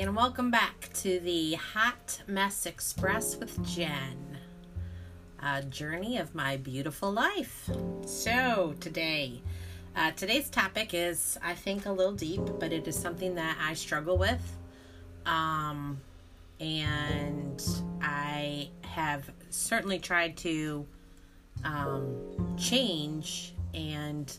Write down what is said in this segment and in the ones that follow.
and welcome back to the Hot Mess Express with Jen, a journey of my beautiful life. So, today, uh, today's topic is, I think, a little deep, but it is something that I struggle with. Um, and I have certainly tried to um, change and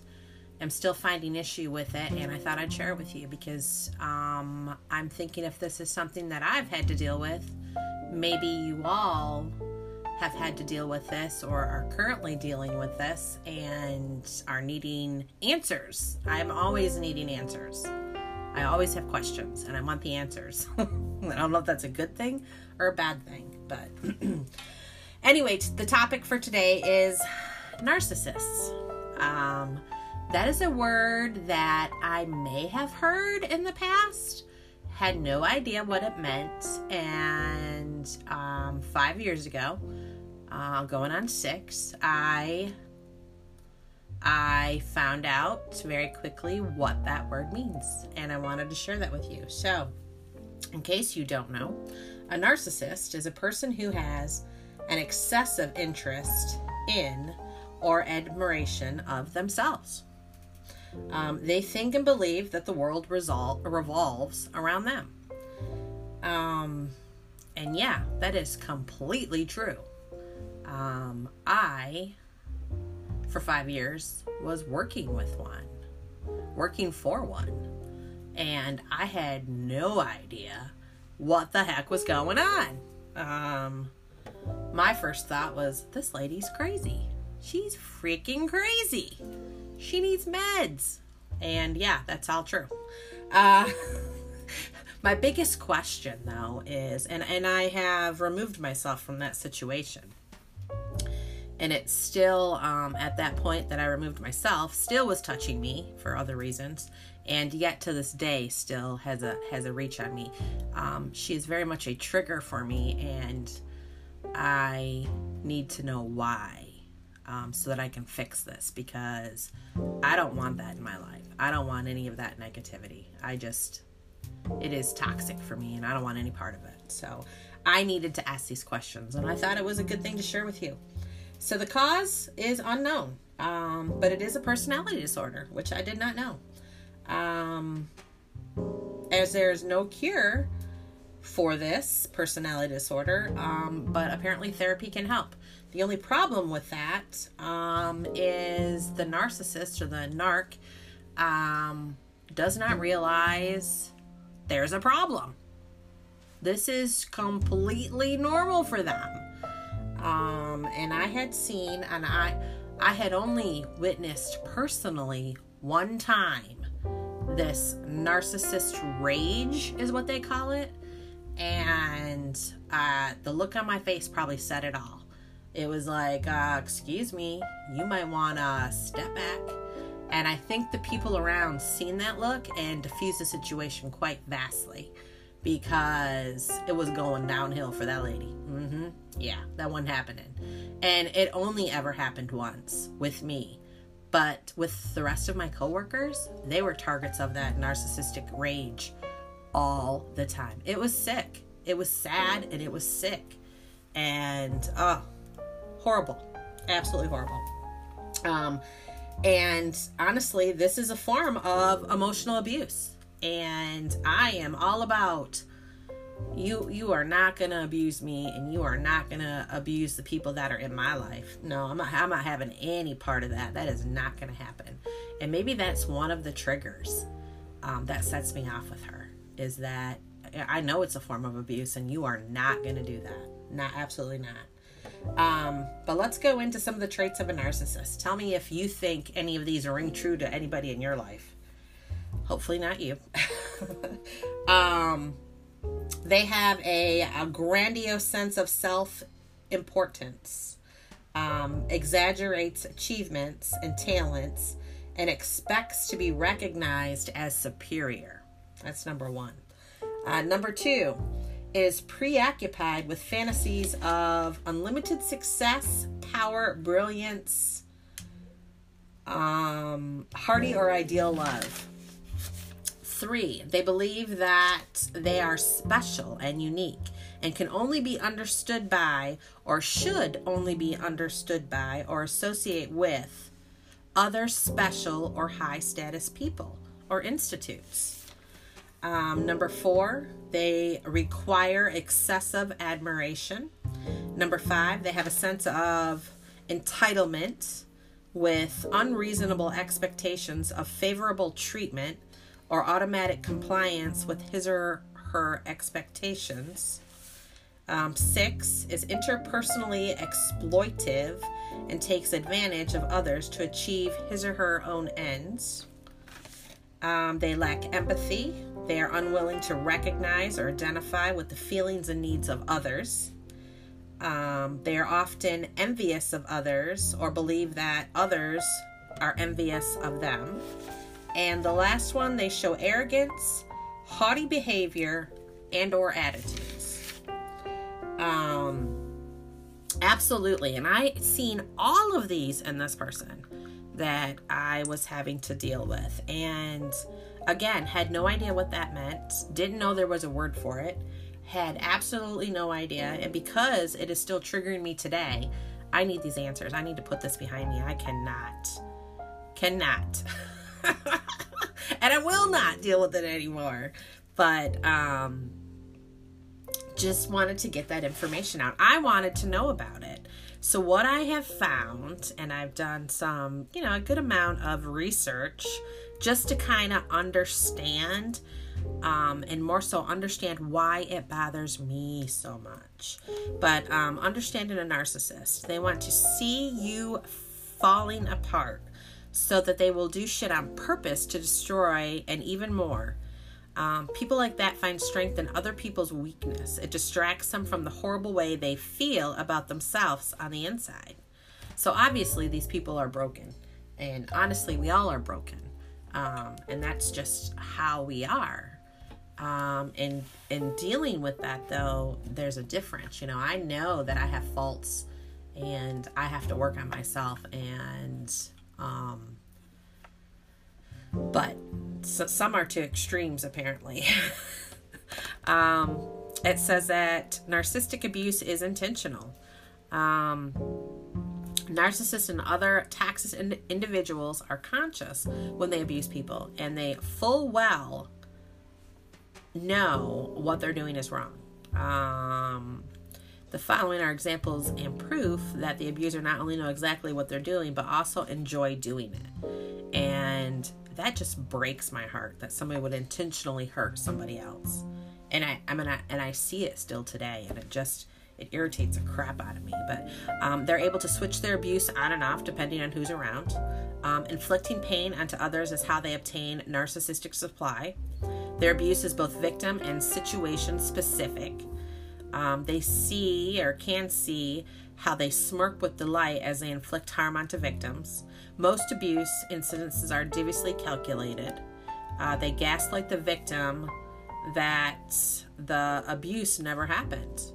am still finding issue with it and i thought i'd share it with you because um, i'm thinking if this is something that i've had to deal with maybe you all have had to deal with this or are currently dealing with this and are needing answers. I'm always needing answers. I always have questions and i want the answers. I don't know if that's a good thing or a bad thing but anyway the topic for today is narcissists. Um, that is a word that I may have heard in the past, had no idea what it meant, and um, five years ago, uh, going on six, I I found out very quickly what that word means, and I wanted to share that with you. So, in case you don't know, a narcissist is a person who has an excessive interest in or admiration of themselves. Um, they think and believe that the world resol- revolves around them. Um, and yeah, that is completely true. Um, I, for five years, was working with one, working for one, and I had no idea what the heck was going on. Um, my first thought was, this lady's crazy. She's freaking crazy she needs meds. And yeah, that's all true. Uh, my biggest question though is, and, and I have removed myself from that situation. And it's still um, at that point that I removed myself, still was touching me for other reasons, and yet to this day still has a has a reach on me. Um, she is very much a trigger for me, and I need to know why um, so that I can fix this because I don't want that in my life. I don't want any of that negativity. I just, it is toxic for me and I don't want any part of it. So I needed to ask these questions and I thought it was a good thing to share with you. So the cause is unknown, um, but it is a personality disorder, which I did not know. Um, as there's no cure for this personality disorder, um, but apparently therapy can help. The only problem with that um, is the narcissist or the narc um, does not realize there's a problem. This is completely normal for them. Um, and I had seen, and I, I had only witnessed personally one time this narcissist rage, is what they call it. And uh, the look on my face probably said it all it was like, uh, excuse me, you might want to step back. And I think the people around seen that look and diffused the situation quite vastly because it was going downhill for that lady. Mm-hmm. Yeah, that wasn't happening. And it only ever happened once with me. But with the rest of my coworkers, they were targets of that narcissistic rage all the time. It was sick. It was sad and it was sick. And oh, horrible, absolutely horrible. Um, and honestly, this is a form of emotional abuse, and I am all about you. You are not gonna abuse me, and you are not gonna abuse the people that are in my life. No, I'm not. I'm not having any part of that. That is not gonna happen. And maybe that's one of the triggers um, that sets me off with her. Is that I know it's a form of abuse, and you are not gonna do that. Not absolutely not. Um, but let's go into some of the traits of a narcissist. Tell me if you think any of these ring true to anybody in your life. Hopefully, not you. um, they have a, a grandiose sense of self importance, um, exaggerates achievements and talents, and expects to be recognized as superior. That's number one. Uh, number two, is preoccupied with fantasies of unlimited success, power, brilliance, um, hearty or ideal love. Three, they believe that they are special and unique and can only be understood by, or should only be understood by, or associate with other special or high status people or institutes. Um, number four, they require excessive admiration. Number five, they have a sense of entitlement with unreasonable expectations of favorable treatment or automatic compliance with his or her expectations. Um, six is interpersonally exploitive and takes advantage of others to achieve his or her own ends. Um, they lack empathy. They are unwilling to recognize or identify with the feelings and needs of others. Um, they are often envious of others or believe that others are envious of them. And the last one, they show arrogance, haughty behavior, and or attitudes. Um, absolutely. And I seen all of these in this person that I was having to deal with. And again, had no idea what that meant, didn't know there was a word for it, had absolutely no idea. And because it is still triggering me today, I need these answers. I need to put this behind me. I cannot, cannot, and I will not deal with it anymore. But, um, just wanted to get that information out. I wanted to know about it. So, what I have found, and I've done some, you know, a good amount of research just to kind of understand um, and more so understand why it bothers me so much. But um, understanding a narcissist, they want to see you falling apart so that they will do shit on purpose to destroy and even more um, people like that find strength in other people's weakness. It distracts them from the horrible way they feel about themselves on the inside. So obviously, these people are broken. And honestly, we all are broken. Um, and that's just how we are. Um, and in dealing with that, though, there's a difference. You know, I know that I have faults and I have to work on myself. And, um, but so some are to extremes apparently. um, it says that narcissistic abuse is intentional. Um, narcissists and other toxic in- individuals are conscious when they abuse people and they full well know what they're doing is wrong. Um, the following are examples and proof that the abuser not only know exactly what they're doing, but also enjoy doing it. And that just breaks my heart that somebody would intentionally hurt somebody else. And I, I mean, I, and I see it still today, and it just it irritates the crap out of me. But um, they're able to switch their abuse on and off depending on who's around. Um, inflicting pain onto others is how they obtain narcissistic supply. Their abuse is both victim and situation specific. Um, they see or can see how they smirk with delight as they inflict harm onto victims. Most abuse incidences are deviously calculated. Uh, they gaslight the victim that the abuse never happened,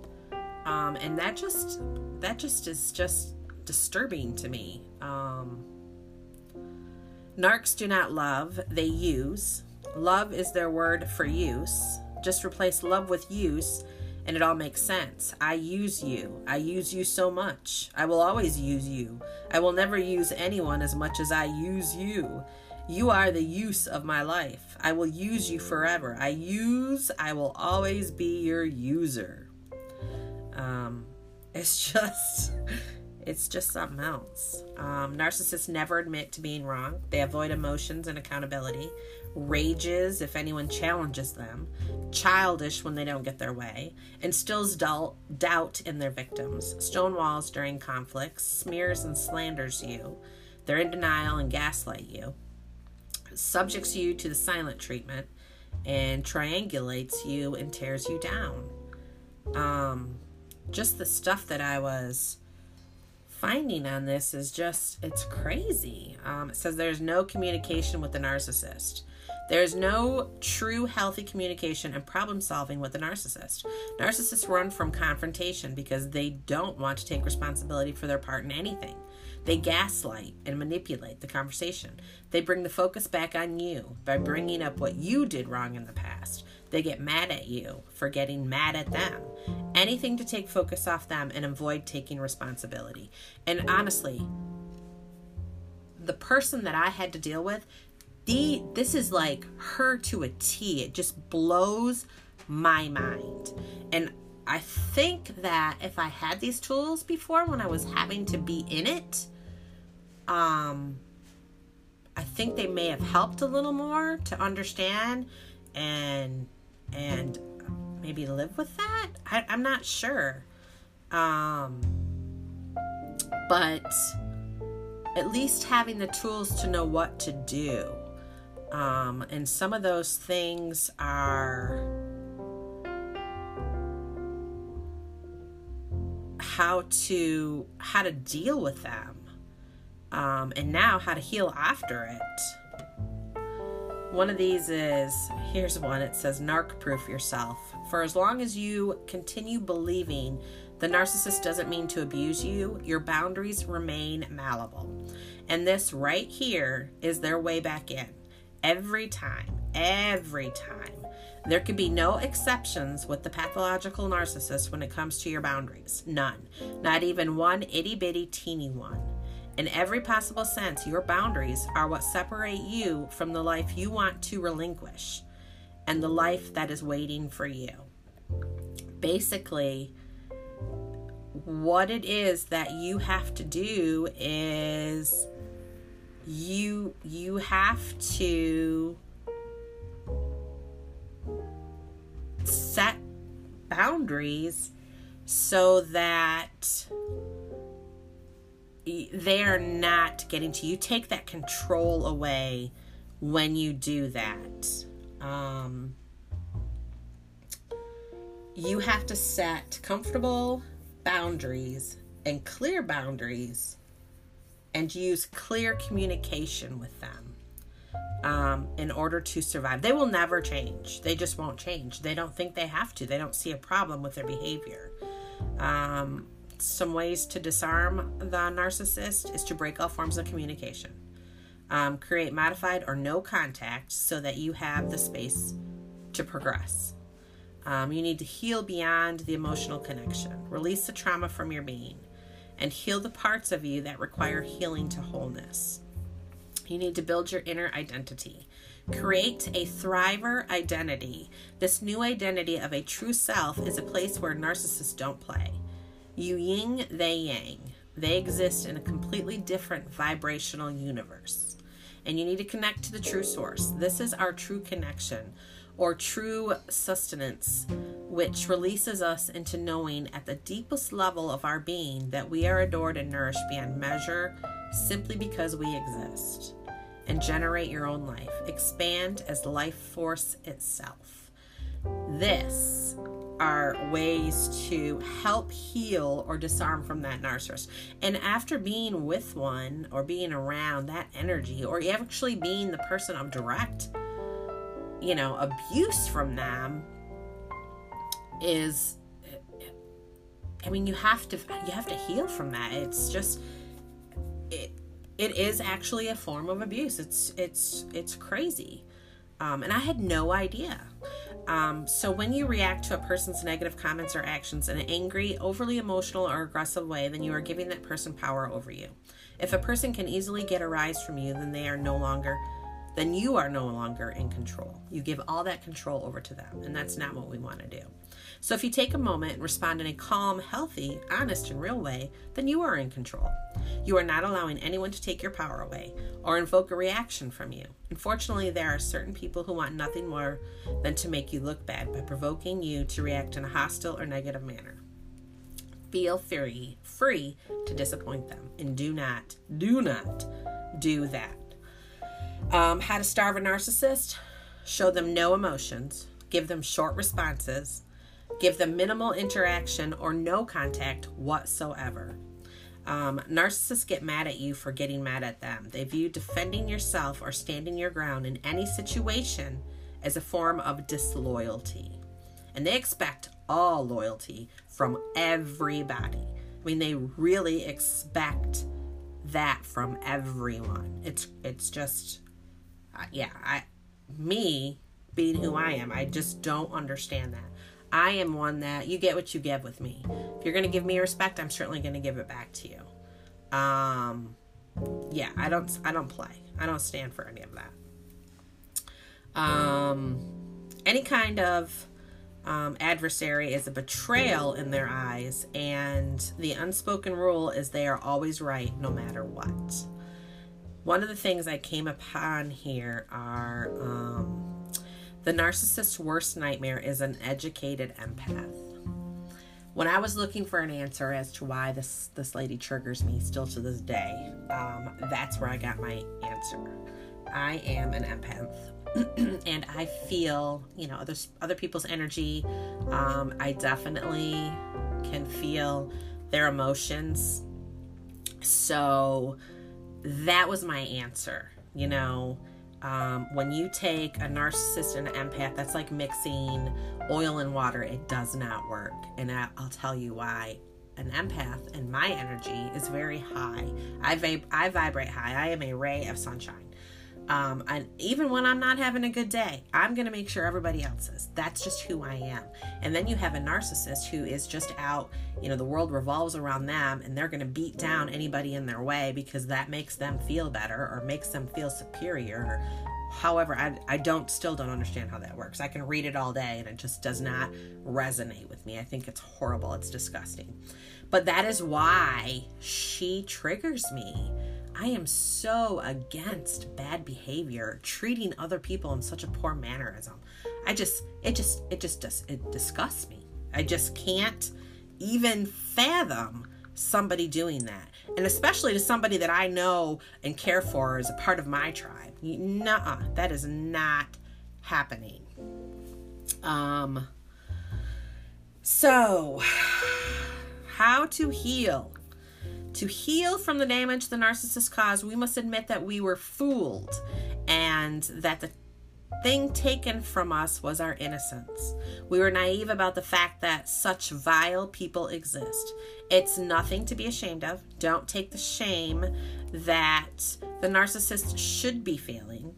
um, and that just that just is just disturbing to me. Um, narcs do not love; they use. Love is their word for use. Just replace love with use, and it all makes sense. I use you. I use you so much. I will always use you. I will never use anyone as much as I use you. You are the use of my life. I will use you forever. I use, I will always be your user. Um, it's just, it's just something else. Um, narcissists never admit to being wrong. They avoid emotions and accountability. Rages if anyone challenges them, childish when they don't get their way, instills doubt in their victims, stonewalls during conflicts, smears and slanders you, they're in denial and gaslight you, subjects you to the silent treatment, and triangulates you and tears you down. Um, just the stuff that I was finding on this is just it's crazy um, it says there's no communication with the narcissist there's no true healthy communication and problem solving with the narcissist. Narcissists run from confrontation because they don't want to take responsibility for their part in anything. They gaslight and manipulate the conversation. They bring the focus back on you by bringing up what you did wrong in the past. They get mad at you for getting mad at them. Anything to take focus off them and avoid taking responsibility. And honestly, the person that I had to deal with, the this is like her to a T. It just blows my mind. And I think that if I had these tools before when I was having to be in it, um I think they may have helped a little more to understand and and maybe live with that. I, I'm not sure. Um, but at least having the tools to know what to do. Um, and some of those things are how to how to deal with them um, and now how to heal after it one of these is here's one it says narc proof yourself. For as long as you continue believing the narcissist doesn't mean to abuse you, your boundaries remain malleable. And this right here is their way back in. Every time, every time. There can be no exceptions with the pathological narcissist when it comes to your boundaries. None. Not even one itty bitty teeny one. In every possible sense, your boundaries are what separate you from the life you want to relinquish and the life that is waiting for you. Basically, what it is that you have to do is you you have to set boundaries so that they're not getting to you. Take that control away when you do that. Um, you have to set comfortable boundaries and clear boundaries and use clear communication with them um, in order to survive. They will never change. They just won't change. They don't think they have to. They don't see a problem with their behavior. Um, some ways to disarm the narcissist is to break all forms of communication. Um, create modified or no contact so that you have the space to progress. Um, you need to heal beyond the emotional connection, release the trauma from your being, and heal the parts of you that require healing to wholeness. You need to build your inner identity. Create a thriver identity. This new identity of a true self is a place where narcissists don't play. You yin, they yang. They exist in a completely different vibrational universe. And you need to connect to the true source. This is our true connection or true sustenance, which releases us into knowing at the deepest level of our being that we are adored and nourished beyond measure simply because we exist. And generate your own life. Expand as life force itself. This are ways to help heal or disarm from that narcissist. And after being with one or being around that energy, or actually being the person of direct, you know, abuse from them, is I mean, you have to you have to heal from that. It's just it it is actually a form of abuse. It's it's it's crazy. Um, and I had no idea. Um, so, when you react to a person's negative comments or actions in an angry, overly emotional, or aggressive way, then you are giving that person power over you. If a person can easily get a rise from you, then they are no longer, then you are no longer in control. You give all that control over to them, and that's not what we want to do. So if you take a moment and respond in a calm, healthy, honest, and real way, then you are in control. You are not allowing anyone to take your power away or invoke a reaction from you. Unfortunately, there are certain people who want nothing more than to make you look bad by provoking you to react in a hostile or negative manner. Feel free, free to disappoint them, and do not, do not do that. Um, how to starve a narcissist? Show them no emotions, give them short responses, Give them minimal interaction or no contact whatsoever. Um, narcissists get mad at you for getting mad at them. They view defending yourself or standing your ground in any situation as a form of disloyalty. And they expect all loyalty from everybody. I mean, they really expect that from everyone. It's it's just uh, yeah, I me being who I am, I just don't understand that. I am one that you get what you give with me. If you're going to give me respect, I'm certainly going to give it back to you. Um yeah, I don't I don't play. I don't stand for any of that. Um any kind of um, adversary is a betrayal in their eyes, and the unspoken rule is they are always right no matter what. One of the things I came upon here are um, the narcissist's worst nightmare is an educated empath. When I was looking for an answer as to why this this lady triggers me still to this day, um, that's where I got my answer. I am an empath. and I feel, you know, other other people's energy. Um, I definitely can feel their emotions. So that was my answer. You know, um, when you take a narcissist and an empath, that's like mixing oil and water. It does not work, and I, I'll tell you why an empath and my energy is very high. I, I vibrate high. I am a ray of sunshine. Um, and even when I'm not having a good day, I'm going to make sure everybody else is. That's just who I am. And then you have a narcissist who is just out, you know, the world revolves around them and they're going to beat down anybody in their way because that makes them feel better or makes them feel superior. However, I, I don't still don't understand how that works. I can read it all day and it just does not resonate with me. I think it's horrible. It's disgusting. But that is why she triggers me I am so against bad behavior, treating other people in such a poor mannerism. I just, it just, it just does, it disgusts me. I just can't even fathom somebody doing that. And especially to somebody that I know and care for as a part of my tribe. Nuh that is not happening. Um, so, how to heal to heal from the damage the narcissist caused, we must admit that we were fooled and that the thing taken from us was our innocence. We were naive about the fact that such vile people exist. It's nothing to be ashamed of. Don't take the shame that the narcissist should be feeling.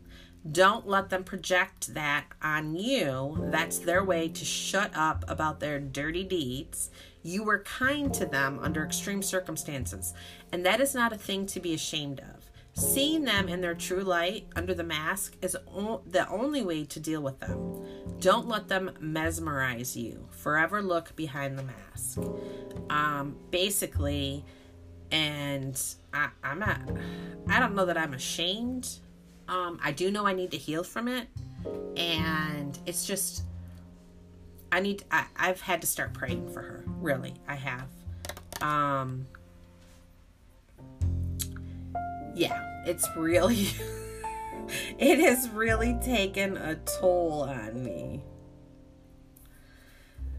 Don't let them project that on you. That's their way to shut up about their dirty deeds. You were kind to them under extreme circumstances, and that is not a thing to be ashamed of. Seeing them in their true light under the mask is o- the only way to deal with them. Don't let them mesmerize you. Forever look behind the mask. Um, basically, and I, I'm not, I don't know that I'm ashamed. Um, I do know I need to heal from it. And it's just, I need I, I've had to start praying for her. Really, I have. Um Yeah, it's really it has really taken a toll on me.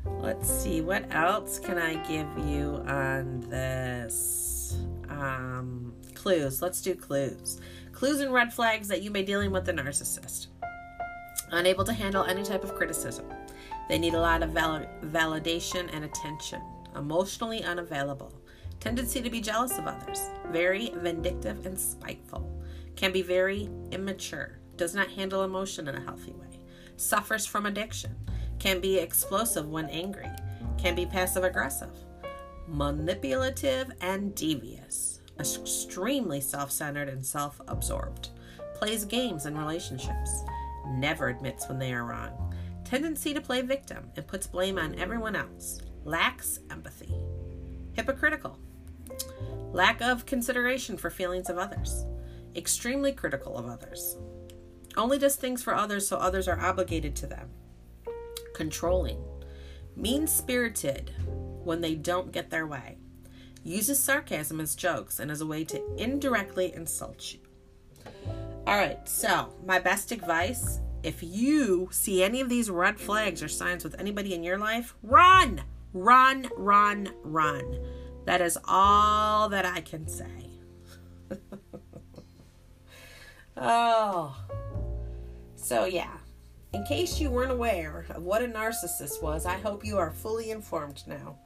Let's see, what else can I give you on this? Um, clues. Let's do clues. Clues and red flags that you may be dealing with a narcissist. Unable to handle any type of criticism. They need a lot of val- validation and attention. Emotionally unavailable. Tendency to be jealous of others. Very vindictive and spiteful. Can be very immature. Does not handle emotion in a healthy way. Suffers from addiction. Can be explosive when angry. Can be passive aggressive. Manipulative and devious. Extremely self centered and self absorbed. Plays games in relationships. Never admits when they are wrong tendency to play victim and puts blame on everyone else, lacks empathy, hypocritical, lack of consideration for feelings of others, extremely critical of others, only does things for others so others are obligated to them, controlling, mean spirited when they don't get their way, uses sarcasm as jokes and as a way to indirectly insult you. All right, so my best advice if you see any of these red flags or signs with anybody in your life, run, run, run, run. That is all that I can say. oh. So, yeah. In case you weren't aware of what a narcissist was, I hope you are fully informed now.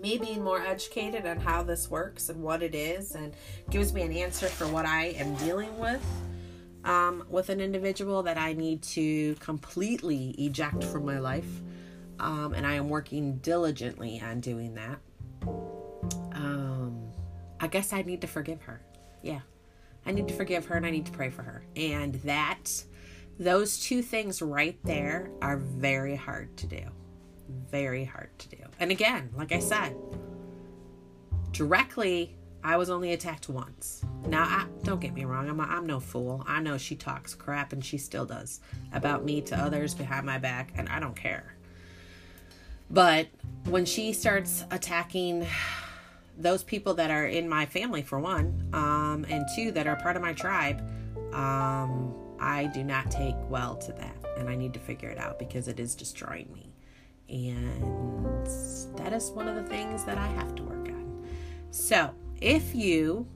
me being more educated on how this works and what it is, and gives me an answer for what I am dealing with um, with an individual that I need to completely eject from my life. Um, and I am working diligently on doing that. Um, I guess I need to forgive her. Yeah. I need to forgive her and I need to pray for her. And that, those two things right there are very hard to do. Very hard to do. And again, like I said, directly, I was only attacked once. Now, I, don't get me wrong, I'm, I'm no fool. I know she talks crap and she still does about me to others behind my back, and I don't care. But when she starts attacking those people that are in my family, for one, um, and two, that are part of my tribe, um, I do not take well to that. And I need to figure it out because it is destroying me. And that is one of the things that I have to work on. So, if you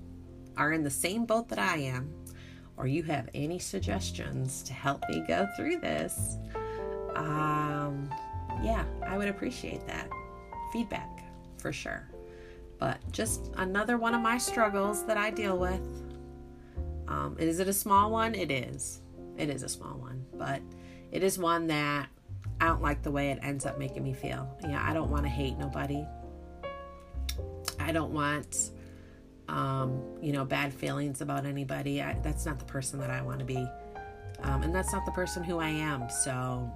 are in the same boat that I am, or you have any suggestions to help me go through this, um, yeah, I would appreciate that feedback for sure. But just another one of my struggles that I deal with. Um, is it a small one? It is. It is a small one, but it is one that I don't like the way it ends up making me feel. Yeah, I don't want to hate nobody. I don't want, um, you know, bad feelings about anybody. I, that's not the person that I want to be, um, and that's not the person who I am. So,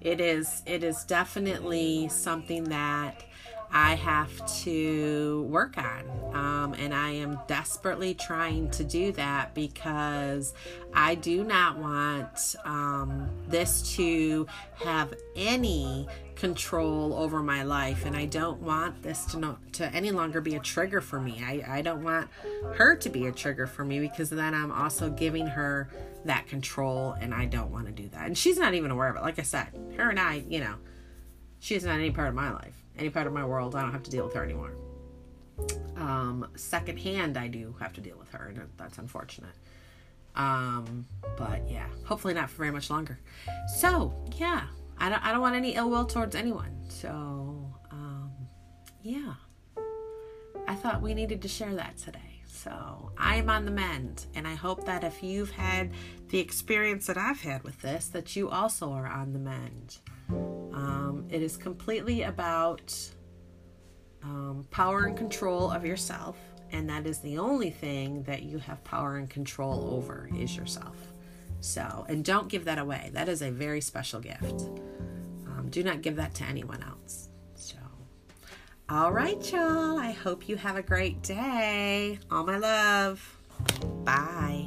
it is. It is definitely something that I have to work on. Um, and I am desperately trying to do that because I do not want um, this to have any control over my life. And I don't want this to, not, to any longer be a trigger for me. I, I don't want her to be a trigger for me because then I'm also giving her that control and I don't want to do that. And she's not even aware of it. Like I said, her and I, you know, she's not any part of my life any part of my world, I don't have to deal with her anymore. Um, secondhand, I do have to deal with her, and that's unfortunate. Um, but yeah, hopefully not for very much longer. So yeah, I don't, I don't want any ill will towards anyone. So um, yeah, I thought we needed to share that today. So I'm on the mend, and I hope that if you've had the experience that I've had with this, that you also are on the mend. Um, it is completely about um, power and control of yourself, and that is the only thing that you have power and control over is yourself. So, and don't give that away. That is a very special gift. Um, do not give that to anyone else. So, all right, y'all. I hope you have a great day. All my love. Bye.